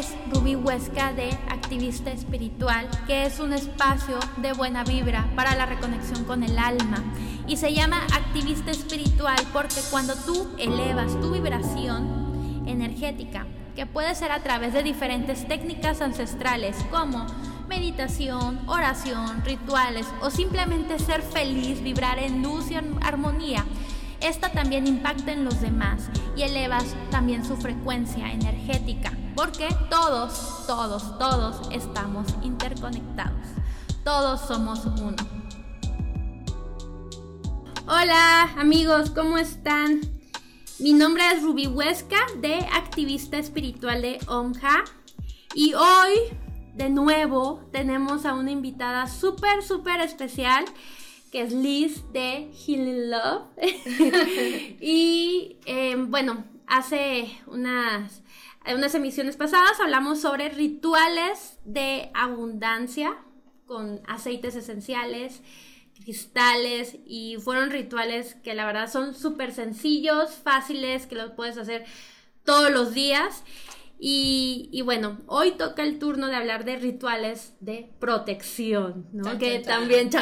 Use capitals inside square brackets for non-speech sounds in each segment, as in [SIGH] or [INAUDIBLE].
es Rubí Huesca de Activista Espiritual, que es un espacio de buena vibra para la reconexión con el alma. Y se llama Activista Espiritual porque cuando tú elevas tu vibración energética, que puede ser a través de diferentes técnicas ancestrales como meditación, oración, rituales o simplemente ser feliz, vibrar en luz y armonía, esta también impacta en los demás y elevas también su frecuencia energética, porque todos, todos, todos estamos interconectados. Todos somos uno. Hola amigos, ¿cómo están? Mi nombre es Ruby Huesca de Activista Espiritual de OMJA y hoy de nuevo tenemos a una invitada súper, súper especial que es Liz de Healing Love. [LAUGHS] y eh, bueno, hace unas, unas emisiones pasadas hablamos sobre rituales de abundancia con aceites esenciales, cristales y fueron rituales que la verdad son súper sencillos, fáciles, que los puedes hacer todos los días. Y, bueno, hoy toca el turno de hablar de rituales de protección, ¿no? que también, que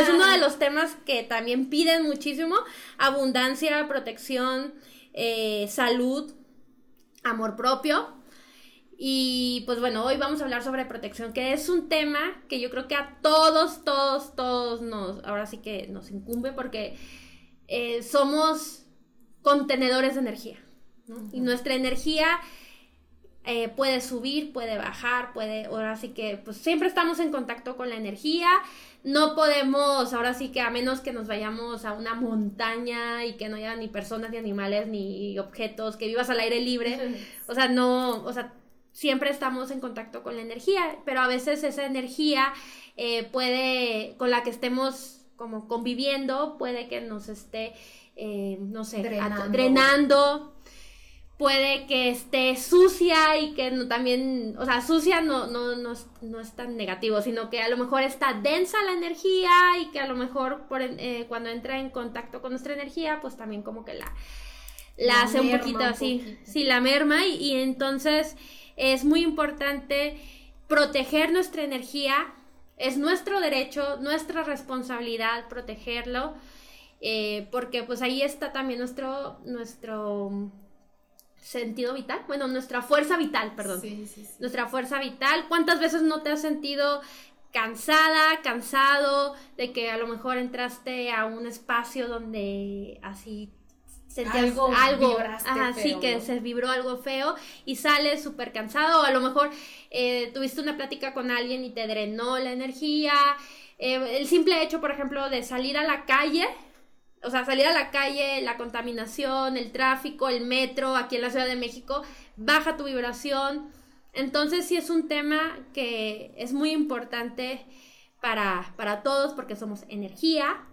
es uno de [LAUGHS] los temas que también piden muchísimo, abundancia, protección, eh, salud, amor propio. Y pues bueno, hoy vamos a hablar sobre protección, que es un tema que yo creo que a todos, todos, todos nos, ahora sí que nos incumbe porque eh, somos contenedores de energía, ¿no? Y nuestra energía eh, puede subir, puede bajar, puede, ahora sí que pues siempre estamos en contacto con la energía, no podemos, ahora sí que a menos que nos vayamos a una montaña y que no haya ni personas, ni animales, ni objetos, que vivas al aire libre, [LAUGHS] o sea, no, o sea, siempre estamos en contacto con la energía, pero a veces esa energía eh, puede, con la que estemos como conviviendo, puede que nos esté, eh, no sé, drenando puede que esté sucia y que no, también, o sea, sucia no, no, no, no, es tan negativo, sino que a lo mejor está densa la energía y que a lo mejor por, eh, cuando entra en contacto con nuestra energía, pues también como que la, la, hace un poquito así, sí, la merma y, y, entonces es muy importante proteger nuestra energía, es nuestro derecho, nuestra responsabilidad protegerlo, eh, porque pues ahí está también nuestro, nuestro sentido vital, bueno, nuestra fuerza vital, perdón. Sí, sí, sí. Nuestra fuerza vital. ¿Cuántas veces no te has sentido cansada, cansado de que a lo mejor entraste a un espacio donde así sentías algo, algo así que se vibró algo feo y sales súper cansado o a lo mejor eh, tuviste una plática con alguien y te drenó la energía. Eh, el simple hecho, por ejemplo, de salir a la calle o sea, salir a la calle, la contaminación, el tráfico, el metro, aquí en la Ciudad de México, baja tu vibración. Entonces sí es un tema que es muy importante para, para todos porque somos energía.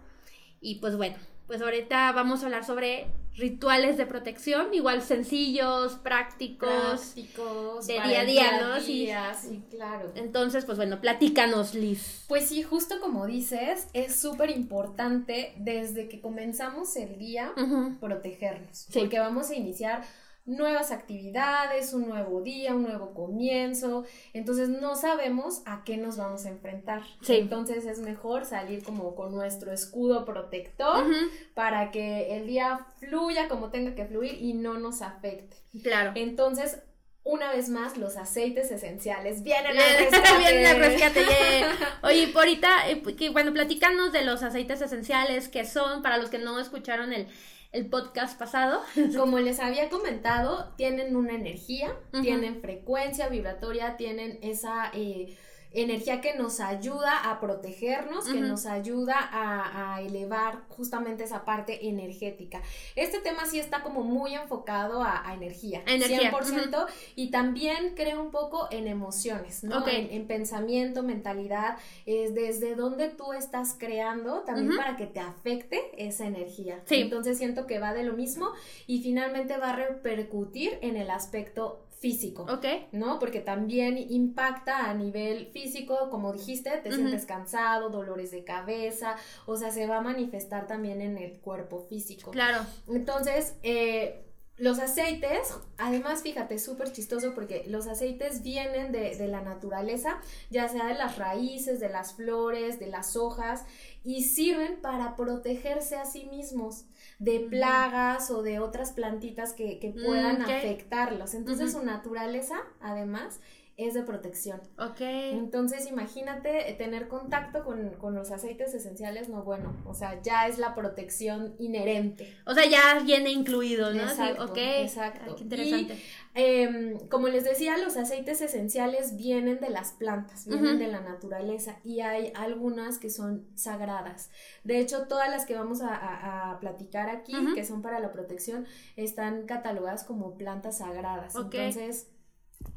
Y pues bueno, pues ahorita vamos a hablar sobre rituales de protección, igual sencillos, prácticos, prácticos de día a día, ¿no? sí, sí, claro. Entonces, pues bueno, platícanos, Liz. Pues sí, justo como dices, es súper importante desde que comenzamos el día protegernos, porque vamos a iniciar nuevas actividades, un nuevo día, un nuevo comienzo. Entonces no sabemos a qué nos vamos a enfrentar. Entonces es mejor salir como con nuestro escudo protector para que el día fluya como tenga que fluir y no nos afecte. Claro. Entonces una vez más, los aceites esenciales vienen al [LAUGHS] rescate. vienen al rescate. [LAUGHS] Oye, por ahorita, eh, que, bueno, platícanos de los aceites esenciales que son, para los que no escucharon el, el podcast pasado. [LAUGHS] Como les había comentado, tienen una energía, tienen frecuencia vibratoria, tienen esa eh, energía que nos ayuda a protegernos, que nos ayuda a, elevar justamente esa parte energética. Este tema sí está como muy enfocado a, energía, energía, 100%, y también creo un poco en emociones, ¿no? En, pensamiento, mentalidad, es desde donde tú estás creando también para que te afecte esa energía. Entonces siento que va de lo mismo y finalmente va a repercutir en el aspecto físico. Ok. ¿No? Porque también impacta a nivel físico, como dijiste, te sientes cansado, dolores de cabeza, o sea, se va a manifestar también en el cuerpo físico. Claro. Entonces, eh, los aceites, además, fíjate, súper chistoso porque los aceites vienen de, de, la naturaleza, ya sea de las raíces, de las flores, de las hojas, y sirven para protegerse a sí mismos de plagas o de otras plantitas que, que puedan afectarlos. Entonces, su naturaleza, además, es de protección. Ok. Entonces, imagínate tener contacto con, los aceites esenciales, no bueno, o sea, ya es la protección inherente. O sea, ya viene incluido, ¿no? Exacto, exacto. qué interesante. Em, como les decía, los aceites esenciales vienen de las plantas, vienen de la naturaleza y hay algunas que son sagradas. De hecho, todas las que vamos a, platicar aquí, que son para la protección, están catalogadas como plantas sagradas. Entonces,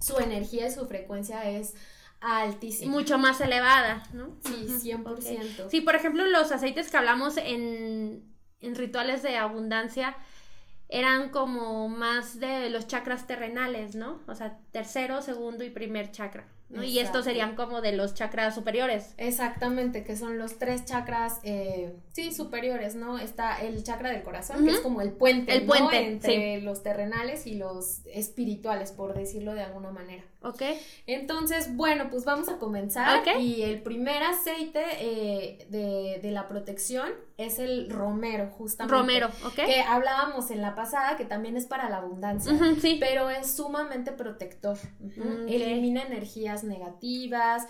su energía y su frecuencia es altísima. Mucho más elevada, ¿no? Sí, 100%. Sí, por ejemplo, los aceites que hablamos en, en rituales de abundancia eran como más de los chakras terrenales, ¿no? O sea, tercero, segundo y primer chakra. Y estos serían como de los chakras superiores. Exactamente, que son los tres chakras, eh, sí, superiores, ¿no? Está el chakra del corazón, que es como el puente, el puente entre los terrenales y los espirituales, por decirlo de alguna manera. Ok. Entonces, bueno, pues vamos a comenzar. Y el primer aceite eh, de, de, la protección es el romero, justamente. Romero, ok. Que hablábamos en la pasada, que también es para la abundancia. sí. Pero es sumamente protector. Elimina energías negativas,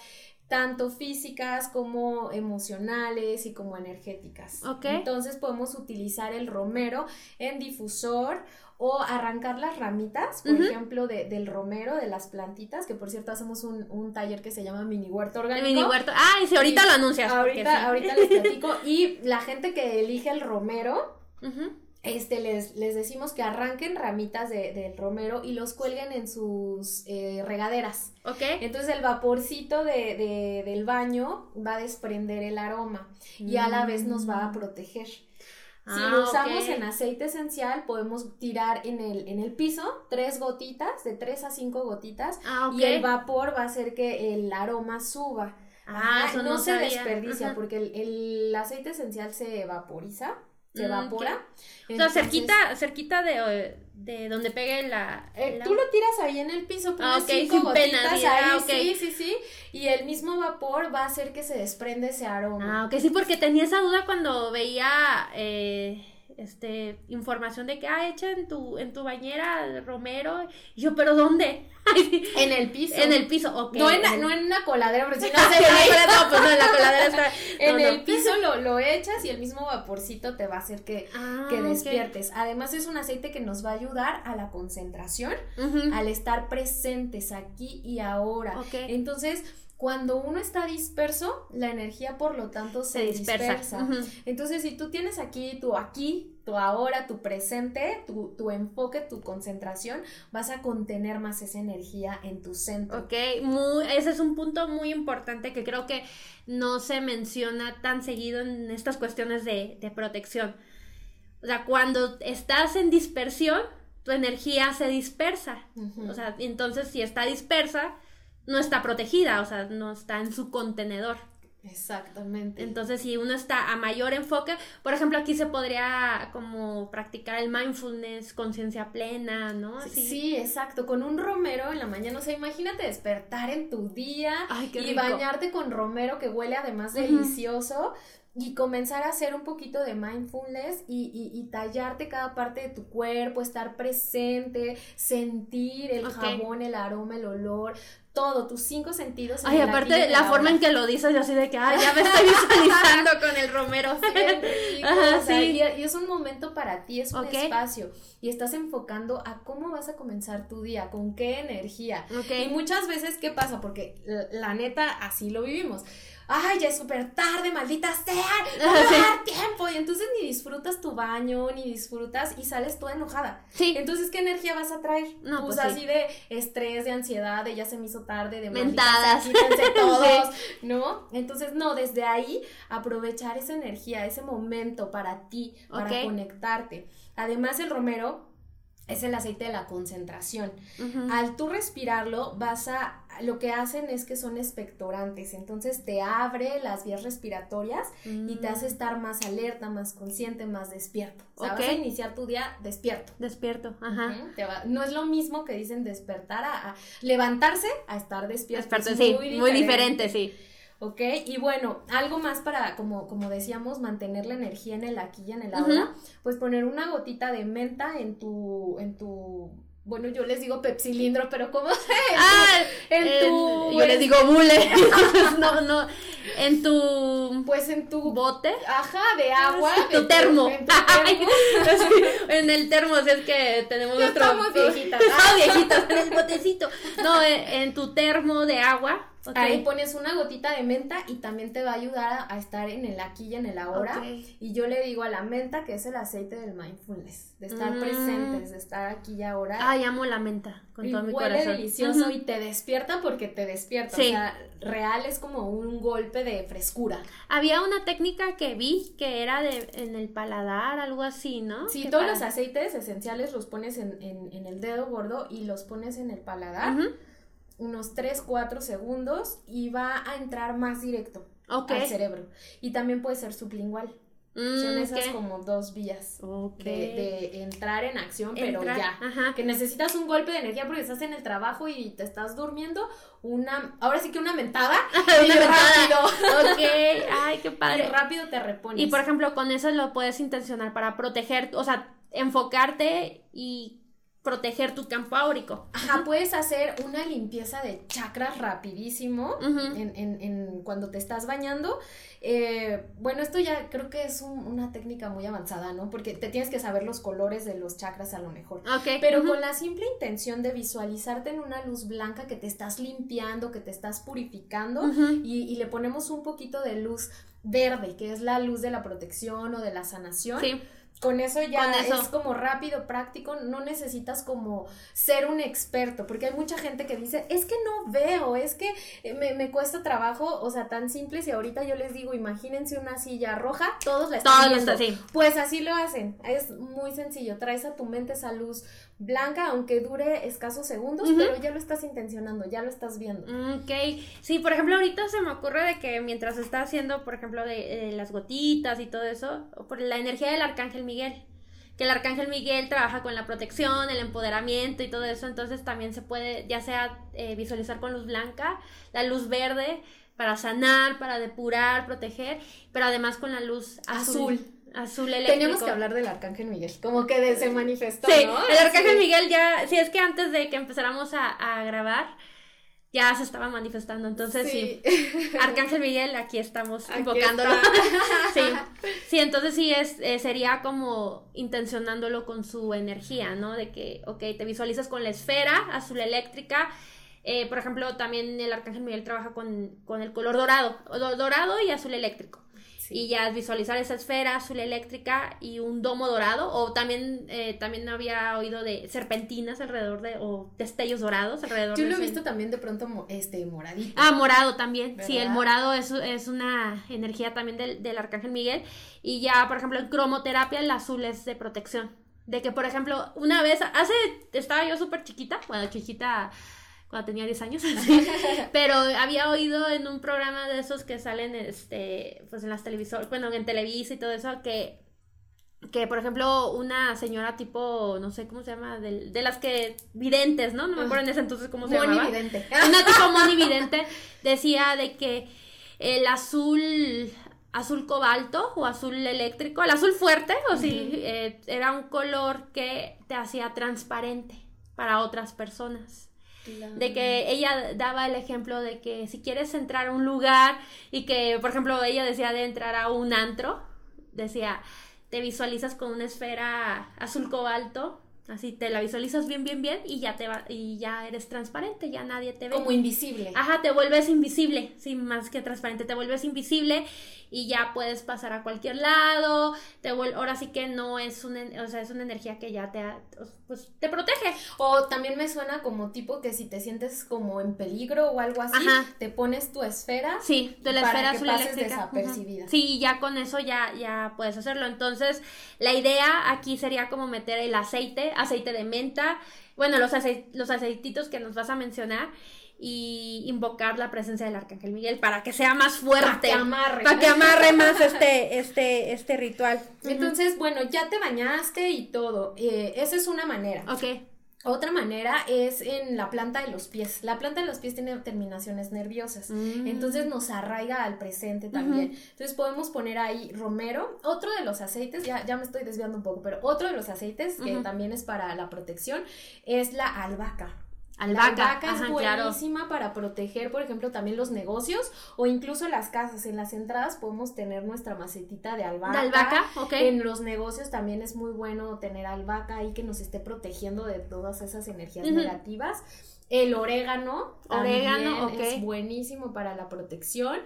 tanto físicas como emocionales y como energéticas. Entonces podemos utilizar el romero en difusor o arrancar las ramitas, por ejemplo, de, del romero, de las plantitas, que por cierto hacemos un, un taller que se llama mini huerto orgánico. Mini huerto, ah, y si ahorita lo anuncias. Ahorita, ahorita les platico. Y la gente que elige el romero, este, les, les decimos que arranquen ramitas de, del romero y los cuelguen en sus eh, regaderas. Ok. Entonces el vaporcito de, de, del baño va a desprender el aroma y a la vez nos va a mm. proteger. Si lo ah, usamos en aceite esencial, podemos tirar en el, en el piso tres gotitas, de tres a cinco gotitas, ah, y el vapor va a hacer que el aroma suba. Ah, no, se desperdicia porque el, el, aceite esencial se vaporiza se mm, evapora. o sea, cerquita, cerquita de, de donde pegue la, eh, Tú lo tiras ahí en el piso, pones ah, cinco gotitas ahí, ah, sí, sí, sí, y el mismo vapor va a hacer que se desprende ese aroma. Ah, ok, sí, porque tenía esa duda cuando veía... Eh este, información de que, ah, echa en tu, en tu bañera romero. Y yo, ¿pero dónde? [LAUGHS] en el piso. En el piso, ok. No en, no en una coladera, porque si no [LAUGHS] se no, pues no, en la coladera está. [LAUGHS] en el piso lo, lo, echas y el mismo vaporcito te va a hacer que, ah, que despiertes. Además, es un aceite que nos va a ayudar a la concentración, al estar presentes aquí y ahora. Entonces, cuando uno está disperso, la energía por lo tanto se, dispersa. Entonces, si tú tienes aquí tu aquí, tu ahora, tu presente, tu, tu, enfoque, tu concentración, vas a contener más esa energía en tu centro. Ok, muy, ese es un punto muy importante que creo que no se menciona tan seguido en estas cuestiones de, de protección. O sea, cuando estás en dispersión, tu energía se dispersa. O sea, entonces si está dispersa, no está protegida, o sea, no está en su contenedor. Exactamente. Entonces, si uno está a mayor enfoque, por ejemplo, aquí se podría como practicar el mindfulness, conciencia plena, ¿no? Sí, exacto. Con un romero en la mañana, o sea, imagínate despertar en tu día y bañarte con romero que huele además delicioso y comenzar a hacer un poquito de mindfulness y, y, tallarte cada parte de tu cuerpo, estar presente, sentir el jabón, el aroma, el olor, todo, tus cinco sentidos. Ay, aparte la, forma en que lo dices, yo así de que, ay, ya me [LAUGHS] estoy visualizando con el romero. sí. y, es un momento para ti, es un espacio. Y estás enfocando a cómo vas a comenzar tu día, con qué energía. Y muchas veces, ¿qué pasa? Porque la neta, así lo vivimos ay, ya es súper tarde, maldita sea, [LAUGHS] no va a dar tiempo. Y entonces ni disfrutas tu baño, ni disfrutas y sales toda enojada. Sí. Entonces, ¿qué energía vas a traer? No, pues, pues así de estrés, de ansiedad, de ya se me hizo tarde, de mentadas. [LAUGHS] todos, ¿no? Entonces, no, desde ahí aprovechar esa energía, ese momento para ti, para conectarte. Además, el romero es el aceite de la concentración. Al tú respirarlo, vas a, lo que hacen es que son expectorantes, entonces te abre las vías respiratorias y te hace mm. estar más alerta, más consciente, más despierto. O sea, vas a iniciar tu día despierto. Despierto, ajá. no es lo mismo que dicen despertar a, levantarse a estar despierto. sí, muy diferente, sí. ¿Ok? Y bueno, algo más para, como, como decíamos, mantener la energía en el aquí y en el ahora, pues poner una gotita de menta en tu, en tu bueno, yo les digo pepsilindro, pero ¿cómo [LAUGHS] se? Ah, en tu. Yo les digo bule. [LAUGHS] [LAUGHS] no, no. En tu. Pues en tu. Bote. Ajá, de agua. Tu termo. En, tu termo. en el termo, si es que tenemos nuestro. Estamos viejitas. Ah, viejitas, en el botecito. No, en tu termo de agua Ahí pones una gotita de menta y también te va a ayudar a, estar en el aquí y en el ahora. Y yo le digo a la menta que es el aceite del mindfulness, de estar mm. presentes, de estar aquí y ahora. Ay, amo la menta con todo mi huele delicioso y te despierta porque te despierta. O sea, real es como un golpe de frescura. Había una técnica que vi que era de en el paladar, algo así, ¿no? Sí, todos los aceites esenciales los pones en, en, el dedo gordo y los pones en el paladar unos 3, 4 segundos y va a entrar más directo al cerebro. Y también puede ser sublingual. Son mm, esas como dos vías de, entrar en acción, pero ya. Que necesitas un golpe de energía porque estás en el trabajo y te estás durmiendo. Una, ahora sí que una mentada. [LAUGHS] una rápido. ok, [LAUGHS] ay, qué padre. Y rápido te repones. Y por ejemplo, con eso lo puedes intencionar para proteger, o sea, enfocarte y proteger tu campo áurico. Ajá, puedes hacer una limpieza de chakras rapidísimo en, en, en, cuando te estás bañando. Eh, bueno, esto ya creo que es una técnica muy avanzada, ¿no? Porque te tienes que saber los colores de los chakras a lo mejor. Ok. Pero con la simple intención de visualizarte en una luz blanca que te estás limpiando, que te estás purificando y, y le ponemos un poquito de luz verde, que es la luz de la protección o de la sanación. Sí con eso ya es como rápido, práctico, no necesitas como ser un experto, porque hay mucha gente que dice, es que no veo, es que me, me cuesta trabajo, o sea, tan simple, si ahorita yo les digo, imagínense una silla roja, todos la están viendo. Pues así lo hacen, es muy sencillo, traes a tu mente esa luz blanca, aunque dure escasos segundos, pero ya lo estás intencionando, ya lo estás viendo. Ok, sí, por ejemplo, ahorita se me ocurre de que mientras está haciendo, por ejemplo, de, las gotitas y todo eso, por la energía del arcángel Miguel, que el arcángel Miguel trabaja con la protección, el empoderamiento y todo eso, entonces también se puede, ya sea eh, visualizar con luz blanca, la luz verde, para sanar, para depurar, proteger, pero además con la luz azul. azul eléctrico. Teníamos que hablar del Arcángel Miguel, como que se manifestó, sí, ¿no? el Arcángel Miguel ya, si es que antes de que empezáramos a, grabar, ya se estaba manifestando, entonces sí, Arcángel Miguel, aquí estamos invocándolo. [LAUGHS] sí, sí, entonces sí es, eh, sería como intencionándolo con su energía, ¿no? De que, ok, te visualizas con la esfera azul eléctrica, eh, por ejemplo, también el Arcángel Miguel trabaja con, con el color dorado, dorado y azul eléctrico. Y ya visualizar esa esfera azul eléctrica y un domo dorado. O también, eh, también había oído de serpentinas alrededor de, o destellos dorados alrededor Yo lo he visto también de pronto este moradito. Ah, morado también. Sí, el morado es, es una energía también del, del Arcángel Miguel. Y ya, por ejemplo, en cromoterapia, el azul es de protección. De que, por ejemplo, una vez, hace, estaba yo súper chiquita, bueno, chiquita cuando tenía 10 años, [LAUGHS] pero había oído en un programa de esos que salen, este, pues en las televisores, bueno, en Televisa y todo eso, que, que por ejemplo, una señora tipo, no sé cómo se llama, de, de las que, videntes, ¿no? No me acuerdo en ese entonces cómo se llama. Vidente. Una tipo [LAUGHS] monividente decía de que el azul azul cobalto o azul eléctrico, el azul fuerte, o sí, eh, era un color que te hacía transparente para otras personas. De que ella daba el ejemplo de que si quieres entrar a un lugar y que, por ejemplo, ella decía de entrar a un antro, decía, te visualizas con una esfera azul cobalto, así te la visualizas bien, bien, bien y ya te va, y ya eres transparente, ya nadie te ve. Como invisible. Ajá, te vuelves invisible, sí, más que transparente, te vuelves invisible y ya puedes pasar a cualquier lado, te ahora sí que no es una, o sea, es una energía que ya te, pues, te protege. O también me suena como tipo que si te sientes como en peligro o algo así, te pones tu esfera. Sí, tu la esfera azul eléctrica. desapercibida. Sí, ya con eso ya, ya puedes hacerlo. Entonces, la idea aquí sería como meter el aceite, aceite de menta, bueno, los, los aceititos que nos vas a mencionar y invocar la presencia del arcángel Miguel para que sea más fuerte. Para que amarre. Para que amarre más este, este, este ritual. Entonces, bueno, ya te bañaste y todo. Eh, esa es una manera. Ok. Otra manera es en la planta de los pies. La planta de los pies tiene terminaciones nerviosas, mm. entonces nos arraiga al presente también. Entonces podemos poner ahí romero. Otro de los aceites, ya, ya me estoy desviando un poco, pero otro de los aceites que también es para la protección es la albahaca. Albahaca, la es buenísima para proteger, por ejemplo, también los negocios o incluso las casas. En las entradas podemos tener nuestra macetita de albahaca. De albahaca, ok. En los negocios también es muy bueno tener albahaca ahí que nos esté protegiendo de todas esas energías negativas. El orégano, orégano es buenísimo para la protección.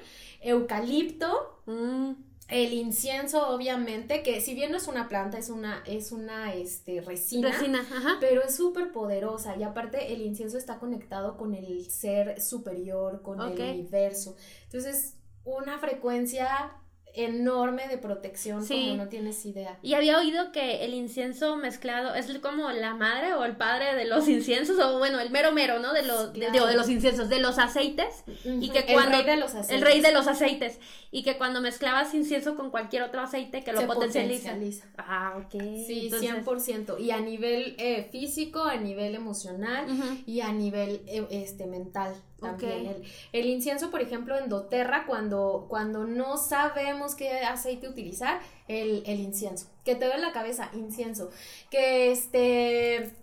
Eucalipto. Mm. El incienso, obviamente, que si bien no es una planta, es una, es una este, resina, resina pero es súper poderosa y aparte el incienso está conectado con el ser superior, con el universo. Entonces, una frecuencia enorme de protección como no tienes idea. Y había oído que el incienso mezclado es como la madre o el padre de los inciensos o bueno, el mero mero, ¿no? De los de, los inciensos, de los aceites y que cuando el rey de los aceites. El rey de los aceites y que cuando mezclabas incienso con cualquier otro aceite que lo potencializa. Ah, ok. Sí, 100%. Y a nivel eh, físico, a nivel emocional y a nivel eh, este mental también. El, incienso, por ejemplo, en doTERRA, cuando, cuando no sabemos qué aceite utilizar, el, incienso. Que te duele la cabeza, incienso. Que este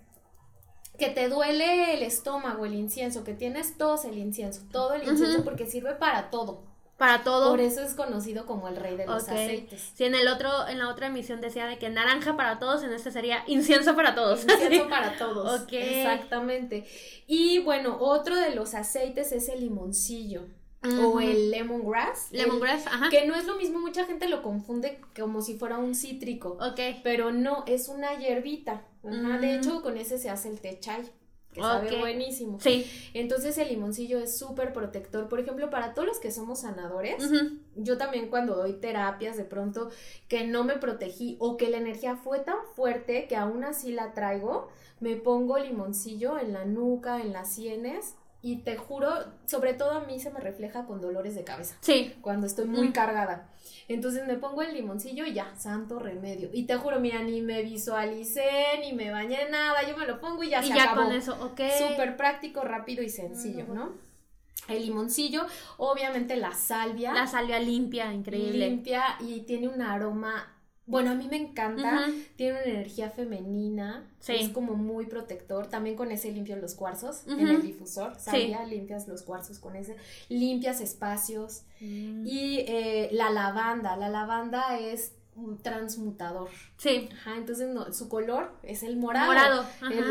que te duele el estómago, el incienso, que tienes tos, el incienso, todo el incienso, porque sirve para todo. Para todo. Por eso es conocido como el rey de los aceites. Sí, en el otro, en la otra emisión decía de que naranja para todos, en este sería incienso para todos. Incienso para todos. Ok. Exactamente. Y bueno, otro de los aceites es el limoncillo. O el lemongrass. Lemongrass, ajá. Que no es lo mismo, mucha gente lo confunde como si fuera un cítrico. Ok. Pero no, es una hierbita. De mm. hecho, con ese se hace el té chai que sabe buenísimo. Sí. Entonces el limoncillo es súper protector. Por ejemplo, para todos los que somos sanadores, yo también cuando doy terapias de pronto que no me protegí o que la energía fue tan fuerte que aún así la traigo, me pongo limoncillo en la nuca, en las sienes y te juro, sobre todo a mí se me refleja con dolores de cabeza. Sí. Cuando estoy muy cargada. Entonces me pongo el limoncillo y ya, santo remedio. Y te juro, mira, ni me visualicé, ni me bañé nada, yo me lo pongo y ya y ya con eso, ok. Súper práctico, rápido y sencillo, ¿no? El limoncillo, obviamente la salvia. La salvia limpia, increíble. Limpia y tiene un aroma bueno, a mí me encanta, tiene una energía femenina, es como muy protector, también con ese limpio los cuarzos en el difusor, sabía, limpias los cuarzos con ese, limpias espacios. Mm. y eh, la lavanda, la lavanda es un transmutador. Sí. Ajá, entonces no, su color es el morado. Morado.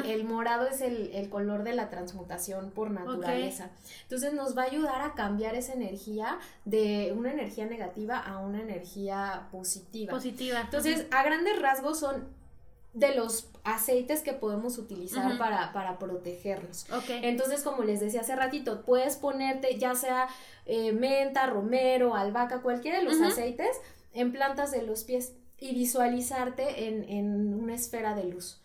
El, morado es el, color de la transmutación por naturaleza. Entonces nos va a ayudar a cambiar esa energía de una energía negativa a una energía positiva. Positiva. Entonces, a grandes rasgos son de los aceites que podemos utilizar para, para, protegernos. Okay. Entonces, como les decía hace ratito, puedes ponerte ya sea eh, menta, romero, albahaca, cualquiera de los aceites en plantas de los pies y visualizarte en, una esfera de luz.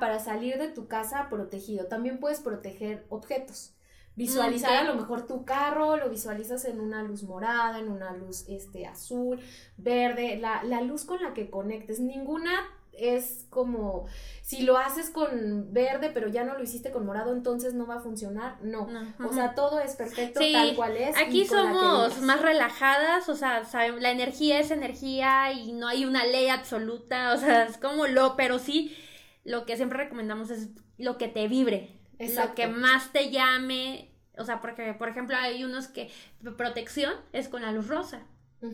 para salir de tu casa protegido. También puedes proteger objetos. Visualizar a lo mejor tu carro, lo visualizas en una luz morada, en una luz este, azul, verde, la, la luz con la que conectes. Ninguna es como si lo haces con verde pero ya no lo hiciste con morado entonces no va a funcionar. No, o sea todo es perfecto tal cual es aquí somos más relajadas o sea la energía es energía y no hay una ley absoluta o sea es como lo pero sí lo que siempre recomendamos es lo que te vibre lo que más te llame o sea porque por ejemplo hay unos que protección es con la luz rosa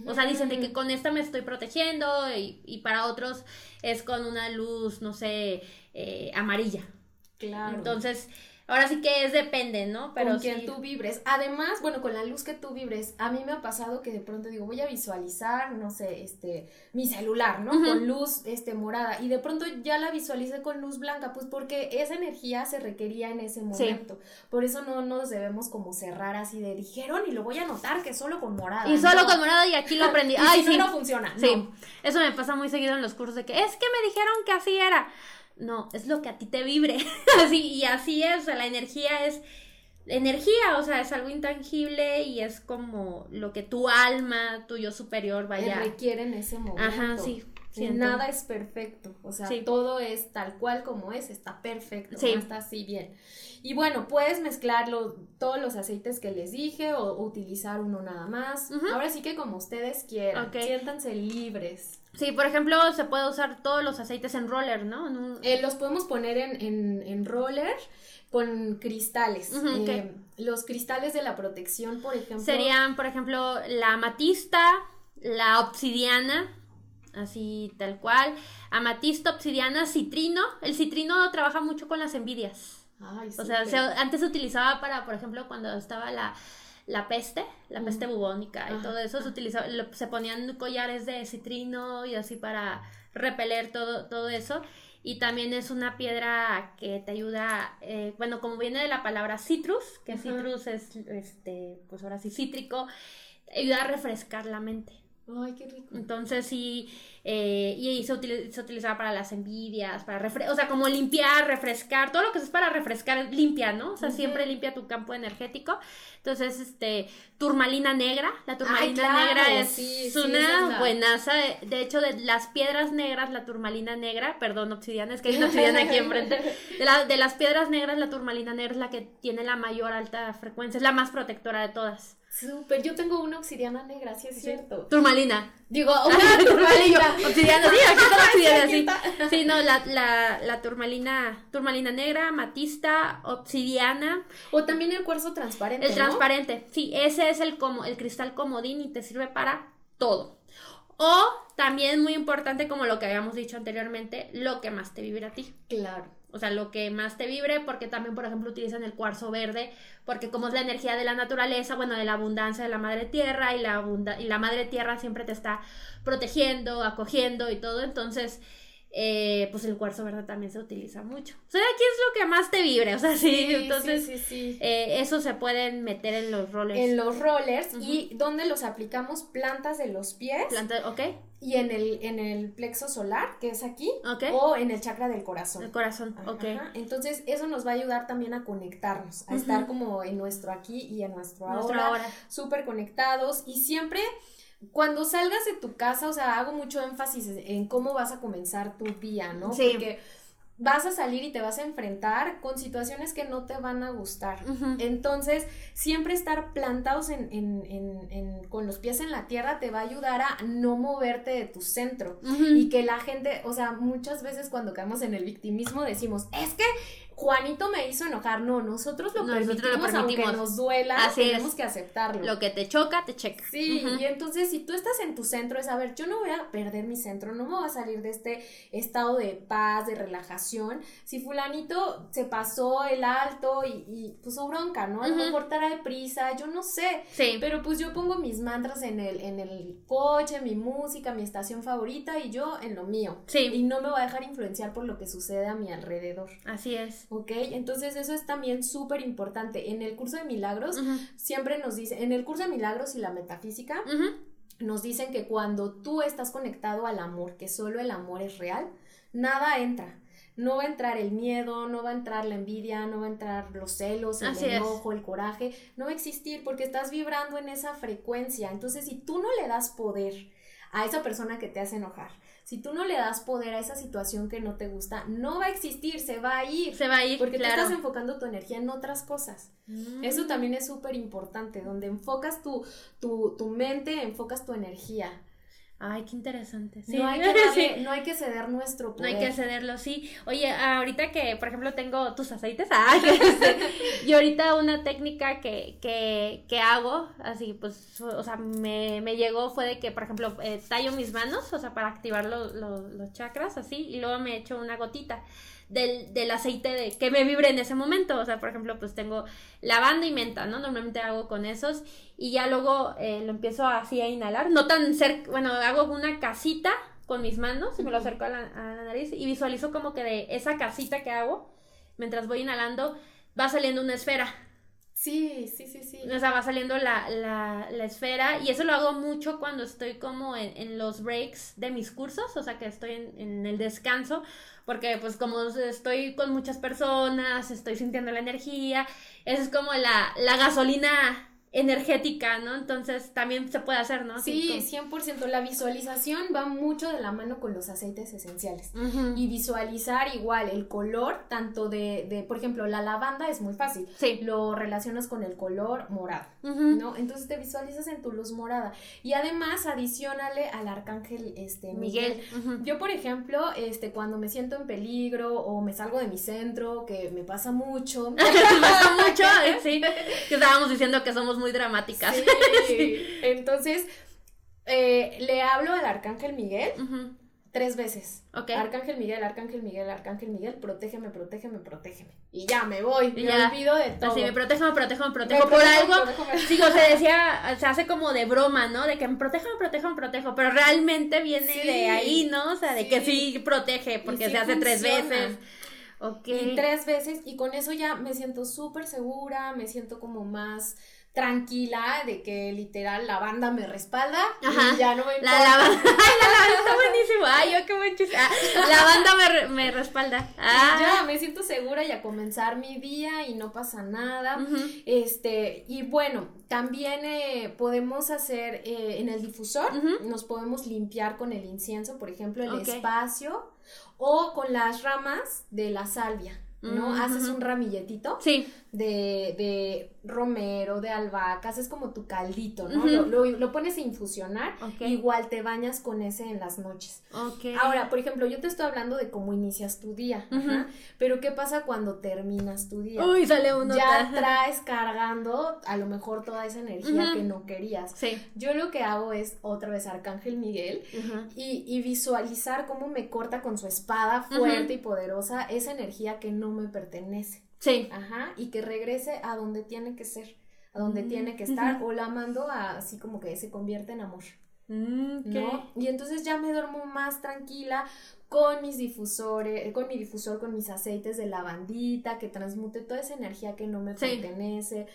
o sea, dicen de que con esta me estoy protegiendo y, para otros es con una luz, no sé, eh, amarilla. Claro. Entonces, Ahora sí que es depende, ¿no? Pero con quien tú vibres. Además, bueno, con la luz que tú vibres, a mí me ha pasado que de pronto digo, voy a visualizar, no sé, este, mi celular, ¿no? Con luz, este, morada. Y de pronto ya la visualicé con luz blanca, pues porque esa energía se requería en ese momento. Por eso no nos debemos como cerrar así de, dijeron y lo voy a notar que solo con morada. Y solo con morada y aquí lo [LAUGHS] aprendí. Ay, sí. no, funciona. Sí. Eso me pasa muy seguido en los cursos de que es que me dijeron que así era. No, es lo que a ti te vibre. [LAUGHS] así, y así es, o sea, la energía es energía, o sea, es algo intangible y es como lo que tu alma, tu yo superior vaya. requiere en ese momento. Ajá, sí. Nada es perfecto, o sea, todo es tal cual como es, está perfecto, sí. está así bien. Y bueno, puedes mezclarlo, todos los aceites que les dije o, utilizar uno nada más. Ahora sí que como ustedes quieran, siéntanse libres. Sí, por ejemplo, se puede usar todos los aceites en roller, ¿no? Eh, los podemos poner en, en, roller con cristales. Eh, los cristales de la protección, por ejemplo. Serían, por ejemplo, la amatista, la obsidiana, así tal cual. Amatista, obsidiana, citrino. El citrino trabaja mucho con las envidias. Ay, o sea, antes se utilizaba para, por ejemplo, cuando estaba la la peste, la peste bubónica y todo eso, se utilizaba, se ponían collares de citrino y así para repeler todo, todo eso. Y también es una piedra que te ayuda, eh, bueno, como viene de la palabra citrus, que citrus es, este, pues ahora sí, cítrico, ayuda a refrescar la mente. Ay, qué rico. Entonces sí, eh, y se, utilizaba para las envidias, para refrescar, o sea, como limpiar, refrescar, todo lo que es para refrescar, limpia, ¿no? O sea, siempre limpia tu campo energético. Entonces, este, turmalina negra, la turmalina negra es una buenaza, de, hecho, de las piedras negras, la turmalina negra, perdón, obsidiana, es que hay una obsidiana aquí enfrente, de, la, de las piedras negras, la turmalina negra es la que tiene la mayor alta frecuencia, es la más protectora de todas. Súper, yo tengo una obsidiana negra, sí es cierto. Turmalina. Digo, [LAUGHS] una turmalina. obsidiana, sí, aquí está la [LAUGHS] obsidiana, sí. Sí, no, la, la, la turmalina, turmalina negra, matista, obsidiana. O también el cuarzo transparente, El transparente, sí, ese es el, como, el cristal comodín y te sirve para todo. O también muy importante, como lo que habíamos dicho anteriormente, lo que más te vibra a ti. Claro o sea, lo que más te vibre, porque también, por ejemplo, utilizan el cuarzo verde, porque como es la energía de la naturaleza, bueno, de la abundancia de la madre tierra, y la, y la madre tierra siempre te está protegiendo, acogiendo y todo, entonces, eh, pues el cuarzo verde también se utiliza mucho. O sea, aquí es lo que más te vibre, o sea, sí, entonces, sí, sí, eh, eso se pueden meter en los rollers. En los rollers, y donde los aplicamos plantas de los pies. Plantas, ok y en el, en el plexo solar, que es aquí, o en el chakra del corazón. El corazón, ok. Entonces, eso nos va a ayudar también a conectarnos, a estar como en nuestro aquí y en nuestro, ahora, súper conectados y siempre... Cuando salgas de tu casa, o sea, hago mucho énfasis en cómo vas a comenzar tu día, ¿no? Sí. Porque vas a salir y te vas a enfrentar con situaciones que no te van a gustar. Entonces, siempre estar plantados en, en, en, con los pies en la tierra te va a ayudar a no moverte de tu centro. Y que la gente, o sea, muchas veces cuando caemos en el victimismo decimos, es que Juanito me hizo enojar. No, nosotros lo, permitimos, aunque nos duela, tenemos que aceptarlo. Lo que te choca, te checa. Sí, y entonces si tú estás en tu centro, es a ver, yo no voy a perder mi centro, no me voy a salir de este estado de paz, de relajación. Si fulanito se pasó el alto y, puso bronca, ¿no? A lo mejor de prisa, yo no sé. Sí. Pero pues yo pongo mis mantras en el, en el coche, mi música, mi estación favorita y yo en lo mío. Sí. Y no me voy a dejar influenciar por lo que sucede a mi alrededor. Así es. ¿Ok? Entonces eso es también súper importante. En el curso de milagros siempre nos dice, en el curso de milagros y la metafísica, nos dicen que cuando tú estás conectado al amor, que solo el amor es real, nada entra. No va a entrar el miedo, no va a entrar la envidia, no va a entrar los celos, el enojo, el coraje, no va a existir porque estás vibrando en esa frecuencia. Entonces, si tú no le das poder a esa persona que te hace enojar, si tú no le das poder a esa situación que no te gusta, no va a existir, se va a ir. Se va a ir. Porque tú estás enfocando tu energía en otras cosas. Mm. Eso también es súper importante, donde enfocas tu, tu, tu mente, enfocas tu energía. Ay, qué interesante. No, hay [LAUGHS] que no hay que ceder nuestro poder. No hay que cederlo, sí. Oye, ahorita que, por ejemplo, tengo tus aceites, [LAUGHS] [LAUGHS] este, y ahorita una técnica que, que, que hago, así, pues, o sea, me, me llegó fue de que, por ejemplo, eh, tallo mis manos, o sea, para activar los chakras, así, y luego me echo una gotita del, del aceite de, que me vibre en ese momento. O sea, por ejemplo, pues tengo lavanda y menta, ¿no? Normalmente hago con esos y ya luego eh, lo empiezo así a inhalar. No tan cerca, bueno, hago una casita con mis manos y me lo acerco a la, a la nariz y visualizo como que de esa casita que hago, mientras voy inhalando, va saliendo una esfera. Sí, sí, sí, sí. O sea, va saliendo la, la, la esfera y eso lo hago mucho cuando estoy como en, en los breaks de mis cursos, o sea, que estoy en, en, el descanso, porque pues como estoy con muchas personas, estoy sintiendo la energía, eso es como la, la gasolina energética, ¿no? Entonces también se puede hacer, ¿no? Sí, 100%. La visualización va mucho de la mano con los aceites esenciales. Y visualizar igual el color, tanto de, de, por ejemplo, la lavanda es muy fácil. Sí. Lo relacionas con el color morado, ¿no? Entonces te visualizas en tu luz morada. Y además adicionale al arcángel este, Miguel. Yo, por ejemplo, este, cuando me siento en peligro o me salgo de mi centro, que me pasa mucho. [LAUGHS] me pasa mucho, sí. Que estábamos diciendo que somos muy dramáticas. [LAUGHS] Sí. Entonces, eh, le hablo al Arcángel Miguel tres veces. Ok. Arcángel Miguel, Arcángel Miguel, Arcángel Miguel, protégeme, protégeme, protégeme. Y ya me voy, me ya. olvido de todo. Así, me protejo, me protejo, me protejo. Me Por algo, digo, se decía, se hace como de broma, ¿no? De que me protejo, me protejo, me protejo. Pero realmente viene sí. de ahí, ¿no? O sea, de sí. que sí protege, porque sí se hace funciona. tres veces. Okay. Y tres veces, y con eso ya me siento súper segura, me siento como más tranquila de que literal la banda me respalda Ajá. y ya no me importa. La, la, [LAUGHS] ay, la, la está buenísimo. Ay, yo qué buen chiste. Ah, la banda me, me respalda. Ah. Ya me siento segura y a comenzar mi día y no pasa nada. Uh -huh. Este, y bueno, también eh, podemos hacer eh, en el difusor, uh -huh. nos podemos limpiar con el incienso, por ejemplo, el okay. espacio o con las ramas de la salvia. ¿no? Uh -huh. Haces un ramilletito sí. De, de, romero, de albahaca, haces como tu caldito, ¿no? Uh -huh. lo, lo, lo, pones a infusionar, okay. igual te bañas con ese en las noches. Okay. Ahora, por ejemplo, yo te estoy hablando de cómo inicias tu día, uh -huh. pero ¿qué pasa cuando terminas tu día? Uy, sale uno. Ya traes cargando a lo mejor toda esa energía que no querías. Sí. Yo lo que hago es otra vez Arcángel Miguel y, y, visualizar cómo me corta con su espada fuerte y poderosa esa energía que no me pertenece. Sí. Ajá, y que regrese a donde tiene que ser, a donde mm. tiene que estar, uh -huh. o la mando a, así como que se convierte en amor. Mm. ¿no? Y entonces ya me duermo más tranquila con mis difusores, con mi difusor, con mis aceites de lavandita, que transmute toda esa energía que no me sí. pertenece.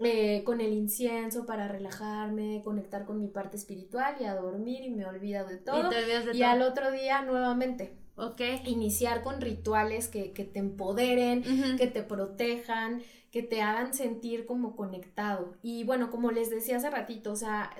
Eh, con el incienso para relajarme, conectar con mi parte espiritual y a dormir y me olvido de todo. Y, de y todo. al otro día nuevamente Ok. Iniciar con rituales que, que te empoderen, uh -huh. que te protejan, que te hagan sentir como conectado. Y bueno, como les decía hace ratito, o sea,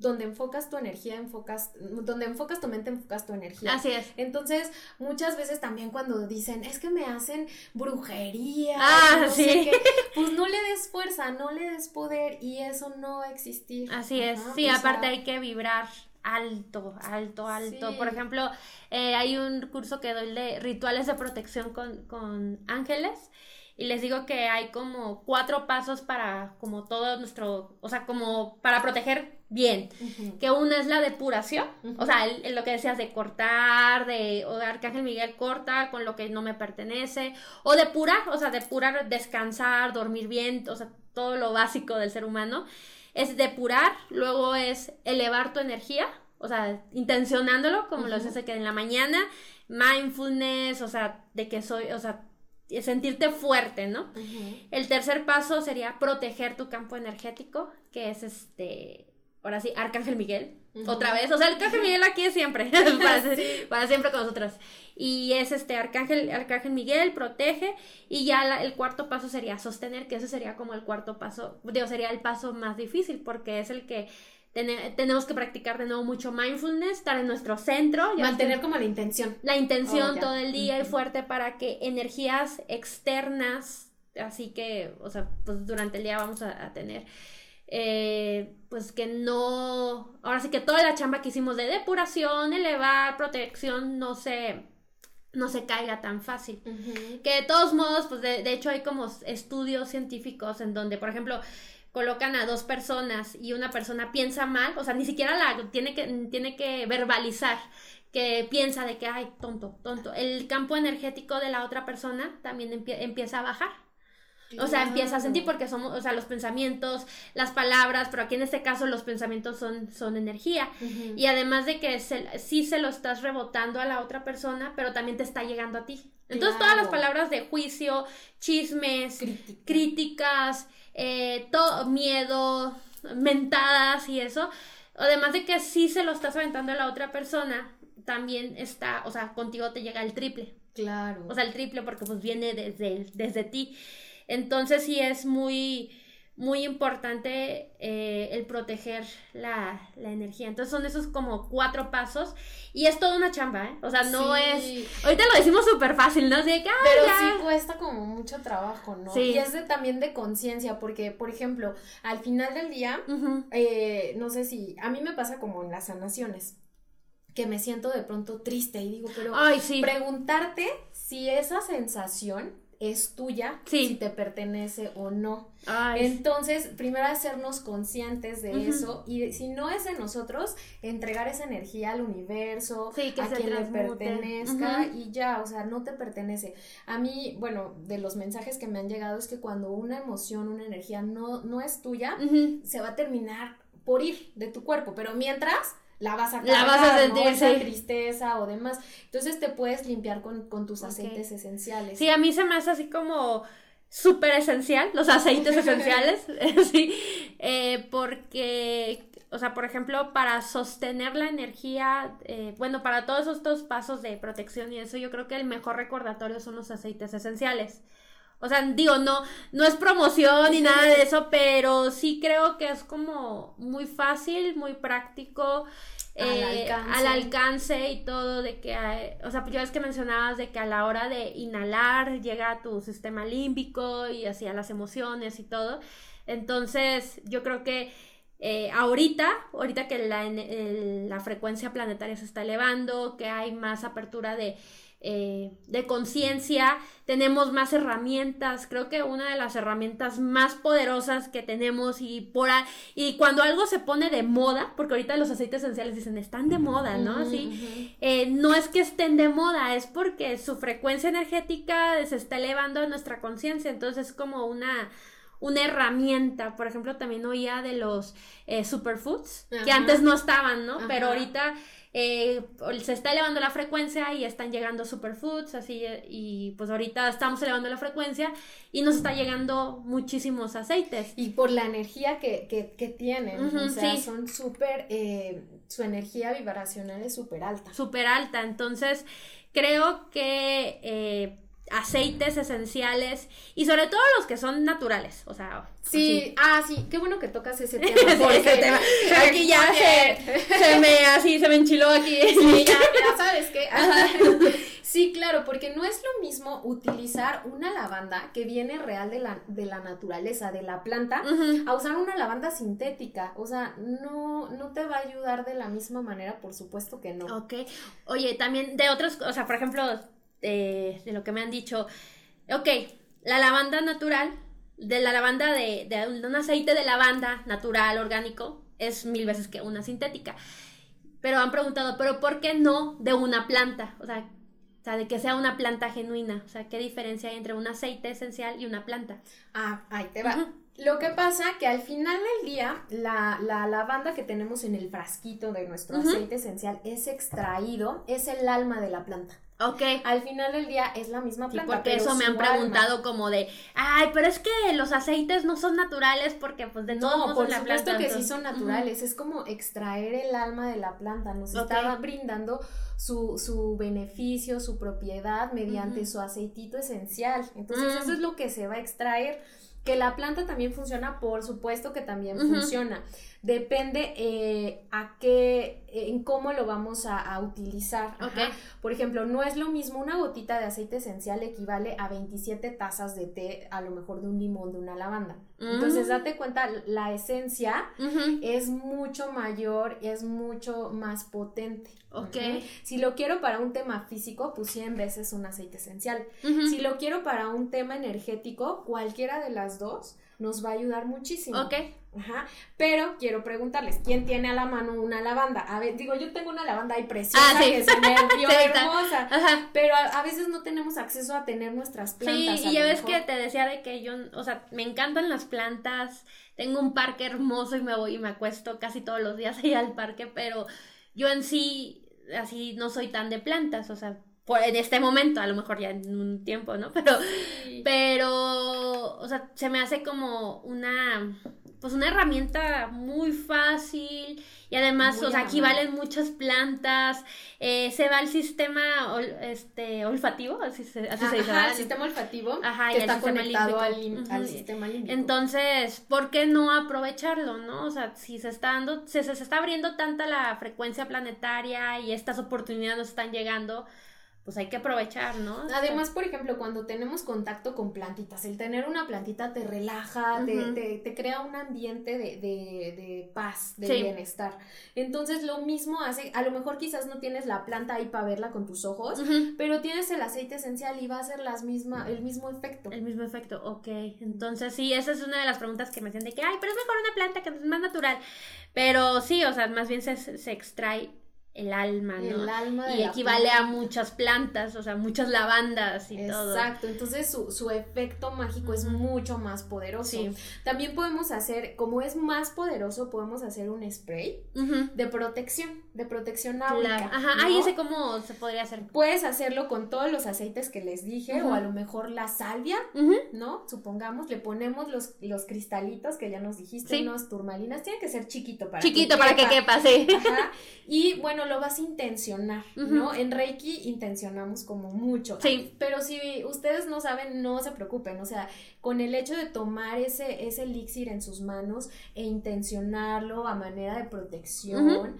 donde enfocas tu energía, enfocas, donde enfocas tu mente, enfocas tu energía. Así es. Entonces, muchas veces también cuando dicen, es que me hacen brujería, ah, no sí. sé qué, pues no le des fuerza, no le des poder y eso no va a existir. Así es, sí, aparte sea... hay que vibrar alto, alto, alto. Sí. Por ejemplo, eh, hay un curso que doy de rituales de protección con, con ángeles y les digo que hay como cuatro pasos para como todo nuestro, o sea, como para proteger bien, uh -huh. que una es la depuración, uh -huh. o sea, el, el, lo que decías de cortar, de, o de Arcángel Miguel corta con lo que no me pertenece, o depurar, o sea, depurar, descansar, dormir bien, o sea, todo lo básico del ser humano, es depurar, luego es elevar tu energía, o sea, intencionándolo, como uh -huh. lo haces que en la mañana, mindfulness, o sea, de que soy, o sea, sentirte fuerte, ¿no? Uh -huh. El tercer paso sería proteger tu campo energético, que es este, ahora sí, Arcángel Miguel, uh -huh. otra vez, o sea, Arcángel Miguel aquí es siempre, [LAUGHS] para, [LAUGHS] sí. para, siempre con nosotras. Y es este, Arcángel, Arcángel Miguel, protege, y ya la, el cuarto paso sería sostener, que ese sería como el cuarto paso, digo, sería el paso más difícil, porque es el que ten tenemos que practicar de nuevo mucho mindfulness, estar en nuestro centro. Mantener como la intención. La intención oh, todo el día uh -huh. y fuerte para que energías externas, así que, o sea, pues durante el día vamos a, a tener, eh, pues que no, ahora sí que toda la chamba que hicimos de depuración, elevar, protección, no se, no se caiga tan fácil. Uh -huh. Que de todos modos, pues de, de hecho hay como estudios científicos en donde, por ejemplo, colocan a dos personas y una persona piensa mal, o sea, ni siquiera la tiene que, tiene que verbalizar que piensa de que, ay, tonto, tonto. El campo energético de la otra persona también empieza a bajar. O sea, empieza a sentir porque somos, o sea, los pensamientos, las palabras, pero aquí en este caso los pensamientos son, son energía. Y además de que se, sí se lo estás rebotando a la otra persona, pero también te está llegando a ti. Entonces todas las palabras de juicio, chismes, críticas, eh, todo, miedo, mentadas y eso, además de que sí se lo estás aventando a la otra persona, también está, o sea, contigo te llega el triple. Claro. O sea, el triple porque pues viene desde, desde ti. Entonces sí es muy, muy importante eh, el proteger la, energía. Entonces son esos como cuatro pasos y es toda una chamba, ¿eh? O sea, no es... Ahorita lo decimos súper fácil, ¿no? Así que, Pero sí cuesta como mucho trabajo, ¿no? Sí. Y es de, también de conciencia, porque, por ejemplo, al final del día, eh, no sé si, a mí me pasa como en las sanaciones que me siento de pronto triste y digo, pero preguntarte si esa sensación es tuya, si te pertenece o no. Entonces, primero hacernos conscientes de eso y si no es de nosotros, entregar esa energía al universo, a quien le pertenezca y ya, o sea, no te pertenece. A mí, bueno, de los mensajes que me han llegado es que cuando una emoción, una energía no, no es tuya, se va a terminar por ir de tu cuerpo, pero mientras la vas a cargar, la vas a sentir esa tristeza o demás. Entonces te puedes limpiar con, tus aceites esenciales. Sí, a mí se me hace así como súper esencial, los aceites [LAUGHS] esenciales, [LAUGHS] sí, eh, porque, o sea, por ejemplo, para sostener la energía, eh, bueno, para todos estos pasos de protección y eso, yo creo que el mejor recordatorio son los aceites esenciales. O sea, digo, no, no es promoción ni nada de eso, pero sí creo que es como muy fácil, muy práctico. Al, eh, alcance. al alcance y todo de que, o sea, yo es que mencionabas de que a la hora de inhalar llega a tu sistema límbico y hacia las emociones y todo. Entonces, yo creo que eh, ahorita, ahorita que la, la frecuencia planetaria se está elevando, que hay más apertura de eh, de conciencia, tenemos más herramientas, creo que una de las herramientas más poderosas que tenemos y por y cuando algo se pone de moda, porque ahorita los aceites esenciales dicen están de moda, ¿no? Eh, no es que estén de moda, es porque su frecuencia energética se está elevando a nuestra conciencia, entonces es como una una herramienta. Por ejemplo, también oía de los eh, superfoods, que antes no estaban, ¿no? Pero ahorita eh, se está elevando la frecuencia y están llegando superfoods, así, y pues ahorita estamos elevando la frecuencia y nos está llegando muchísimos aceites. Y por la energía que, que, tienen, o sea, son súper, eh, su energía vibracional es súper alta. Súper alta, entonces creo que... Eh, aceites esenciales y sobre todo los que son naturales, o sea, sí, ah, sí, qué bueno que tocas ese [LAUGHS] tema, porque tema. aquí ya se, me así se me enchiló aquí. Sí, ya, sabes qué. Sí, claro, porque no es lo mismo utilizar una lavanda que viene real de la, de la naturaleza, de la planta, a usar una lavanda sintética. O sea, no, no te va a ayudar de la misma manera, por supuesto que no. Ok. Oye, también de otros, o sea, por ejemplo, de, lo que me han dicho, ok, la lavanda natural, de la lavanda de, de, un aceite de lavanda natural, orgánico, es mil veces que una sintética. Pero han preguntado, ¿pero por qué no de una planta? O sea, o sea, de que sea una planta genuina. O sea, ¿qué diferencia hay entre un aceite esencial y una planta? Ah, ahí te va. Lo que pasa que al final del día, la, la lavanda que tenemos en el frasquito de nuestro aceite esencial es extraído, es el alma de la planta. Ok. Al final del día es la misma planta. porque eso me han preguntado como de, ay, pero es que los aceites no son naturales porque pues de todo No, por supuesto que sí son naturales. Es como extraer el alma de la planta. Nos está brindando su, su, beneficio, su propiedad mediante su aceitito esencial. Entonces eso es lo que se va a extraer. Que la planta también funciona, por supuesto que también funciona. Depende eh, a qué, en cómo lo vamos a, utilizar. Por ejemplo, no es lo mismo una gotita de aceite esencial equivale a 27 tazas de té, a lo mejor de un limón, de una lavanda. Entonces, mm. date cuenta, la esencia es mucho mayor, es mucho más potente. Ok. Si lo quiero para un tema físico, pues 100 veces un aceite esencial. Si lo quiero para un tema energético, cualquiera de las dos nos va a ayudar muchísimo. Ok. Ajá. Pero quiero preguntarles, ¿quién tiene a la mano una lavanda? A ver, digo, yo tengo una lavanda ahí preciosa Ah, sí. que se me [LAUGHS] Sí, hermosa. Ajá. Pero a, a veces no tenemos acceso a tener nuestras plantas. Sí, y ya ves que te decía de que yo, o sea, me encantan las plantas, tengo un parque hermoso y me voy y me acuesto casi todos los días [LAUGHS] ahí al parque, pero yo en sí, así, no soy tan de plantas, o sea, por, en este momento, a lo mejor ya en un tiempo, ¿no? [LAUGHS] Pero, Sí. pero, o sea, se me hace como una, pues una herramienta muy fácil y además, Muy o sea, aquí valen muchas plantas, eh, se va el sistema ol- este, olfativo, así se, así se dice, Ajá, el sistema olfativo Ajá, y que el está conectado al, límbico. sistema límbico. Entonces, ¿por qué no aprovecharlo, no? O sea, si se está dando, se, se está abriendo tanta la frecuencia planetaria y estas oportunidades nos están llegando, pues hay que aprovechar, ¿no? Además, por ejemplo, cuando tenemos contacto con plantitas, el tener una plantita te relaja, te, te- te crea un ambiente de, de- de paz, de Sí. bienestar. Entonces, lo mismo hace, a lo mejor quizás no tienes la planta ahí para verla con tus ojos, pero tienes el aceite esencial y va a hacer las misma, el mismo efecto. El mismo efecto, ok. Entonces, sí, esa es una de las preguntas que me hacen de que, ay, pero es mejor una planta que es más natural. Pero sí, o sea, más bien se, se extrae el alma, ¿no? El alma de y la equivale planta. a muchas plantas, o sea, muchas lavandas y todo. Exacto, entonces su, su efecto mágico es mucho más poderoso. Sí. También podemos hacer, como es más poderoso, podemos hacer un spray de protección, de protección áurica. Claro. Ajá, ¿no? ay, ese cómo se podría hacer. Puedes hacerlo con todos los aceites que les dije, o a lo mejor la salvia. ¿no? Supongamos, le ponemos los, los cristalitos que ya nos dijiste, Sí. unos turmalinas, tiene que ser chiquito para Chiquito para que quepa, sí. Ajá. [LAUGHS] Y bueno, lo vas a intencionar, ¿no? En Reiki intencionamos como mucho. Sí. Pero si ustedes no saben, no se preocupen. O sea, con el hecho de tomar ese, ese elixir en sus manos e intencionarlo a manera de protección,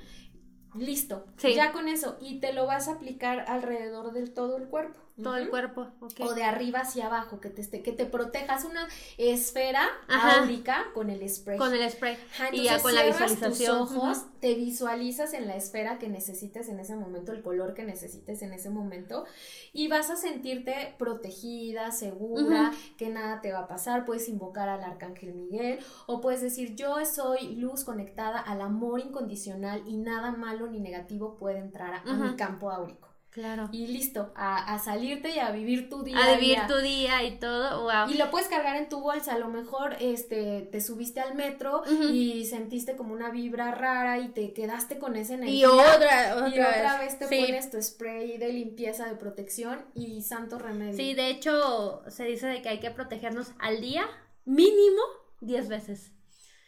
listo. Sí. Ya con eso. Y te lo vas a aplicar alrededor del todo el cuerpo. Todo el cuerpo. O de arriba hacia abajo, que te, que te protejas una esfera áurica con el spray. Con el spray. Ajá, y ya con la visualización. Tus ojos, te visualizas en la esfera que necesites en ese momento, el color que necesites en ese momento, y vas a sentirte protegida, segura, que nada te va a pasar. Puedes invocar al arcángel Miguel, o puedes decir, yo soy luz conectada al amor incondicional y nada malo ni negativo puede entrar a, a mi campo áurico. Claro. Y listo, a, a salirte y a vivir tu día. A vivir día. tu día y todo, wow. Y lo puedes cargar en tu bolsa, a lo mejor este te subiste al metro y sentiste como una vibra rara y te quedaste con esa energía. Y otra, otra, Y otra vez te Sí. pones tu spray de limpieza, de protección y santo remedio. Sí, de hecho, se dice de que hay que protegernos al día mínimo 10 veces.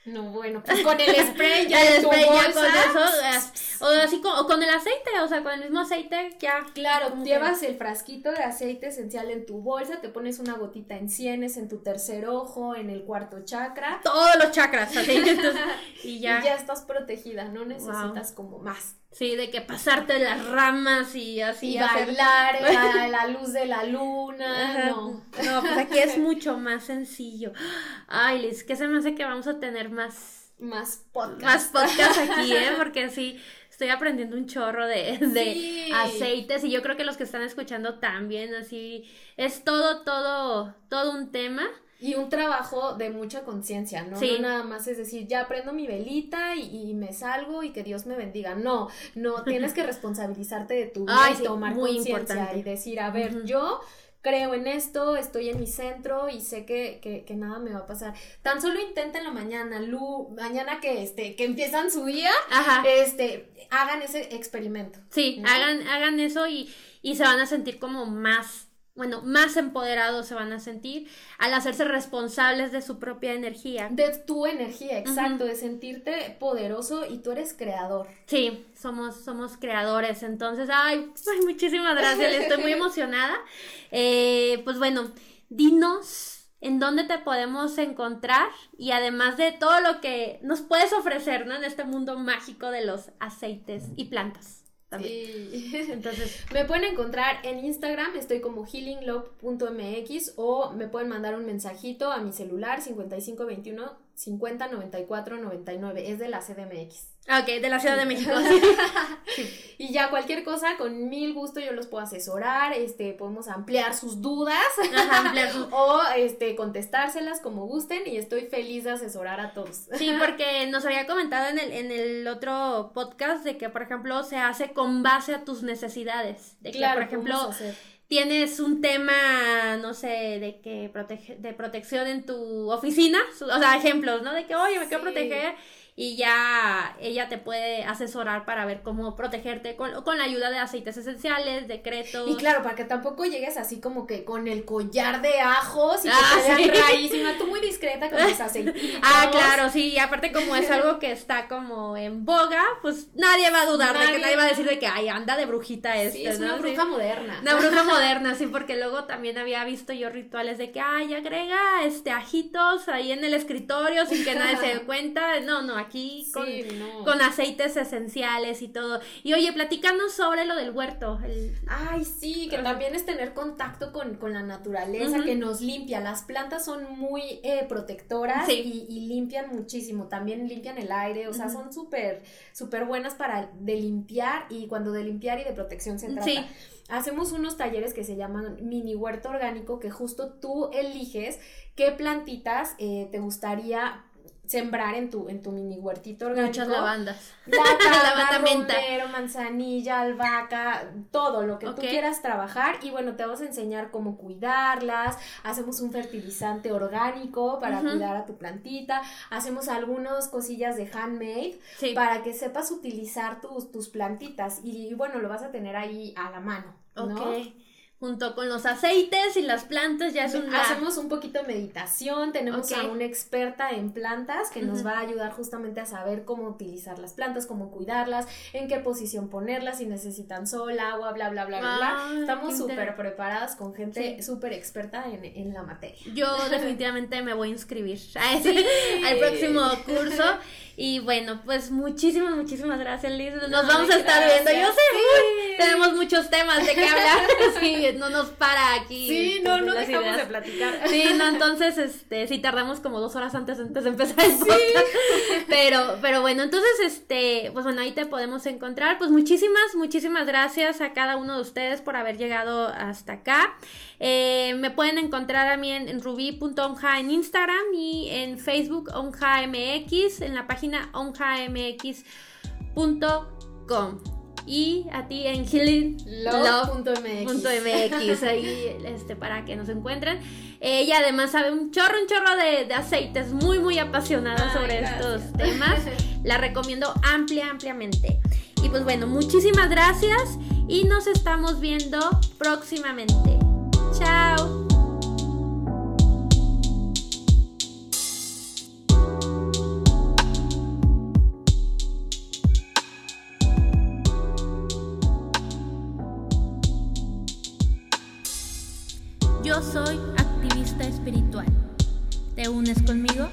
No, bueno, pues con el [LAUGHS] spray ya el spray ya bolsa, con eso, o así con, o con el aceite, o sea, con el mismo aceite ya. Claro, llevas el frasquito de aceite esencial en tu bolsa, te pones una gotita en sienes, en tu tercer ojo, en el cuarto chakra. Todos los chakras, entonces, [LAUGHS] y ya. Y ya estás protegida, no necesitas como más. Sí, de que pasarte las ramas y así. Y hacer- bailar [LAUGHS] a la luz de la luna, no. No, pues aquí es mucho más sencillo. Ay, Liz, que se me hace que vamos a tener más, Más podcast. más podcasts aquí, ¿eh? [LAUGHS] Porque sí, estoy aprendiendo un chorro de, de Sí. aceites y yo creo que los que están escuchando también, así, es todo, todo, todo un tema. Y un trabajo de mucha conciencia, ¿no? Sí. No nada más es decir, ya prendo mi velita y, y me salgo y que Dios me bendiga. No, no, [LAUGHS] tienes que responsabilizarte de tu vida Ay, y sí, tomar conciencia y decir, a ver, yo creo en esto, estoy en mi centro y sé que, que, que nada me va a pasar. Tan solo inténtenlo mañana, Lu, mañana que este, que empiezan su día, Ajá. este, hagan ese experimento. Sí, ¿no? hagan, hagan eso y, y se van a sentir como más, bueno, más empoderados se van a sentir al hacerse responsables de su propia energía. De tu energía, exacto, de sentirte poderoso y tú eres creador. Sí, somos, somos creadores, entonces, ay, ay, muchísimas gracias, estoy muy [LAUGHS] emocionada. Eh, pues bueno, dinos en dónde te podemos encontrar y además de todo lo que nos puedes ofrecer, ¿no? En este mundo mágico de los aceites y plantas. También. Sí. [LAUGHS] Entonces, Me pueden encontrar en Instagram, estoy como healinglove.mx o me pueden mandar un mensajito a mi celular 5521 50 94 99. Es de la CDMX. Ok, de la Ciudad de México. [LAUGHS] [LAUGHS] y ya cualquier cosa, con mil gusto yo los puedo asesorar, este, podemos ampliar sus dudas [LAUGHS] o este, contestárselas como gusten y estoy feliz de asesorar a todos. Sí, porque nos había comentado en el, en el otro podcast de que, por ejemplo, se hace con base a tus necesidades. De que, por ejemplo, tienes un tema, no sé, de que protege, de protección en tu oficina, o sea, ejemplos, ¿no? De que, oye, me quiero proteger y ya ella te puede asesorar para ver cómo protegerte con, con la ayuda de aceites esenciales, decretos. Y claro, para que tampoco llegues así como que con el collar de ajos y ah, te raísima, tú muy discreta con los aceititos. Ah, claro, sí, y aparte como es algo que está como en boga, pues nadie va a dudar de que nadie va a decir de que, ay, anda de brujita este, sí, es una bruja moderna. Una bruja moderna, sí, porque luego también había visto yo rituales de que, ay, agrega este ajitos ahí en el escritorio sin que nadie se dé cuenta. No, no, aquí con, aceites esenciales y todo. Y oye, platicando sobre lo del huerto. Ay, sí, que también es tener contacto con, la naturaleza, que nos limpia. Las plantas son muy eh, protectoras y, limpian muchísimo. También limpian el aire, o sea, son súper, súper buenas para de limpiar y cuando de limpiar y de protección se trata. Hacemos unos talleres que se llaman mini huerto orgánico, que justo tú eliges qué plantitas eh, te gustaría sembrar en tu, en tu mini huertito orgánico. Muchas lavandas. [LAUGHS] Lavanda, [LAUGHS] romero, manzanilla, albahaca, todo lo que tú quieras trabajar. Y bueno, te vamos a enseñar cómo cuidarlas. Hacemos un fertilizante orgánico para cuidar a tu plantita. Hacemos algunas cosillas de handmade para que sepas utilizar tus, tus plantitas. Y, bueno, lo vas a tener ahí a la mano. ¿no? Junto con los aceites y las plantas ya es un hacemos un poquito de meditación tenemos a una experta en plantas que nos va a ayudar justamente a saber cómo utilizar las plantas cómo cuidarlas en qué posición ponerlas si necesitan sol agua bla bla bla bla bla. Estamos súper preparadas con gente súper experta en, en, la materia. Yo [LAUGHS] definitivamente me voy a inscribir [LAUGHS] a ese, al próximo curso. Y bueno, pues muchísimas, muchísimas gracias, Liz. Nos vamos a estar viendo. Yo sé, tenemos muchos temas de qué hablar. [LAUGHS] sí, no nos para aquí. Sí, no, no dejamos de platicar. Sí, no, entonces, este, sí tardamos como dos horas antes, antes de empezar el podcast. Pero, pero bueno, entonces, este, pues bueno, ahí te podemos encontrar. Pues muchísimas, muchísimas gracias a cada uno de ustedes por haber llegado hasta acá. Eh, me pueden encontrar a mí en, en ruby.onja en Instagram y en Facebook onjamx, en la página onjamx.com y a ti en healinglove.mx ahí este, para que nos encuentren. Ella además sabe un chorro, un chorro de, aceites, muy, muy apasionada sobre estos temas. [LAUGHS] La recomiendo amplia, ampliamente. Y pues bueno, muchísimas gracias y nos estamos viendo próximamente. Chao. Yo soy activista espiritual. ¿Te unes conmigo?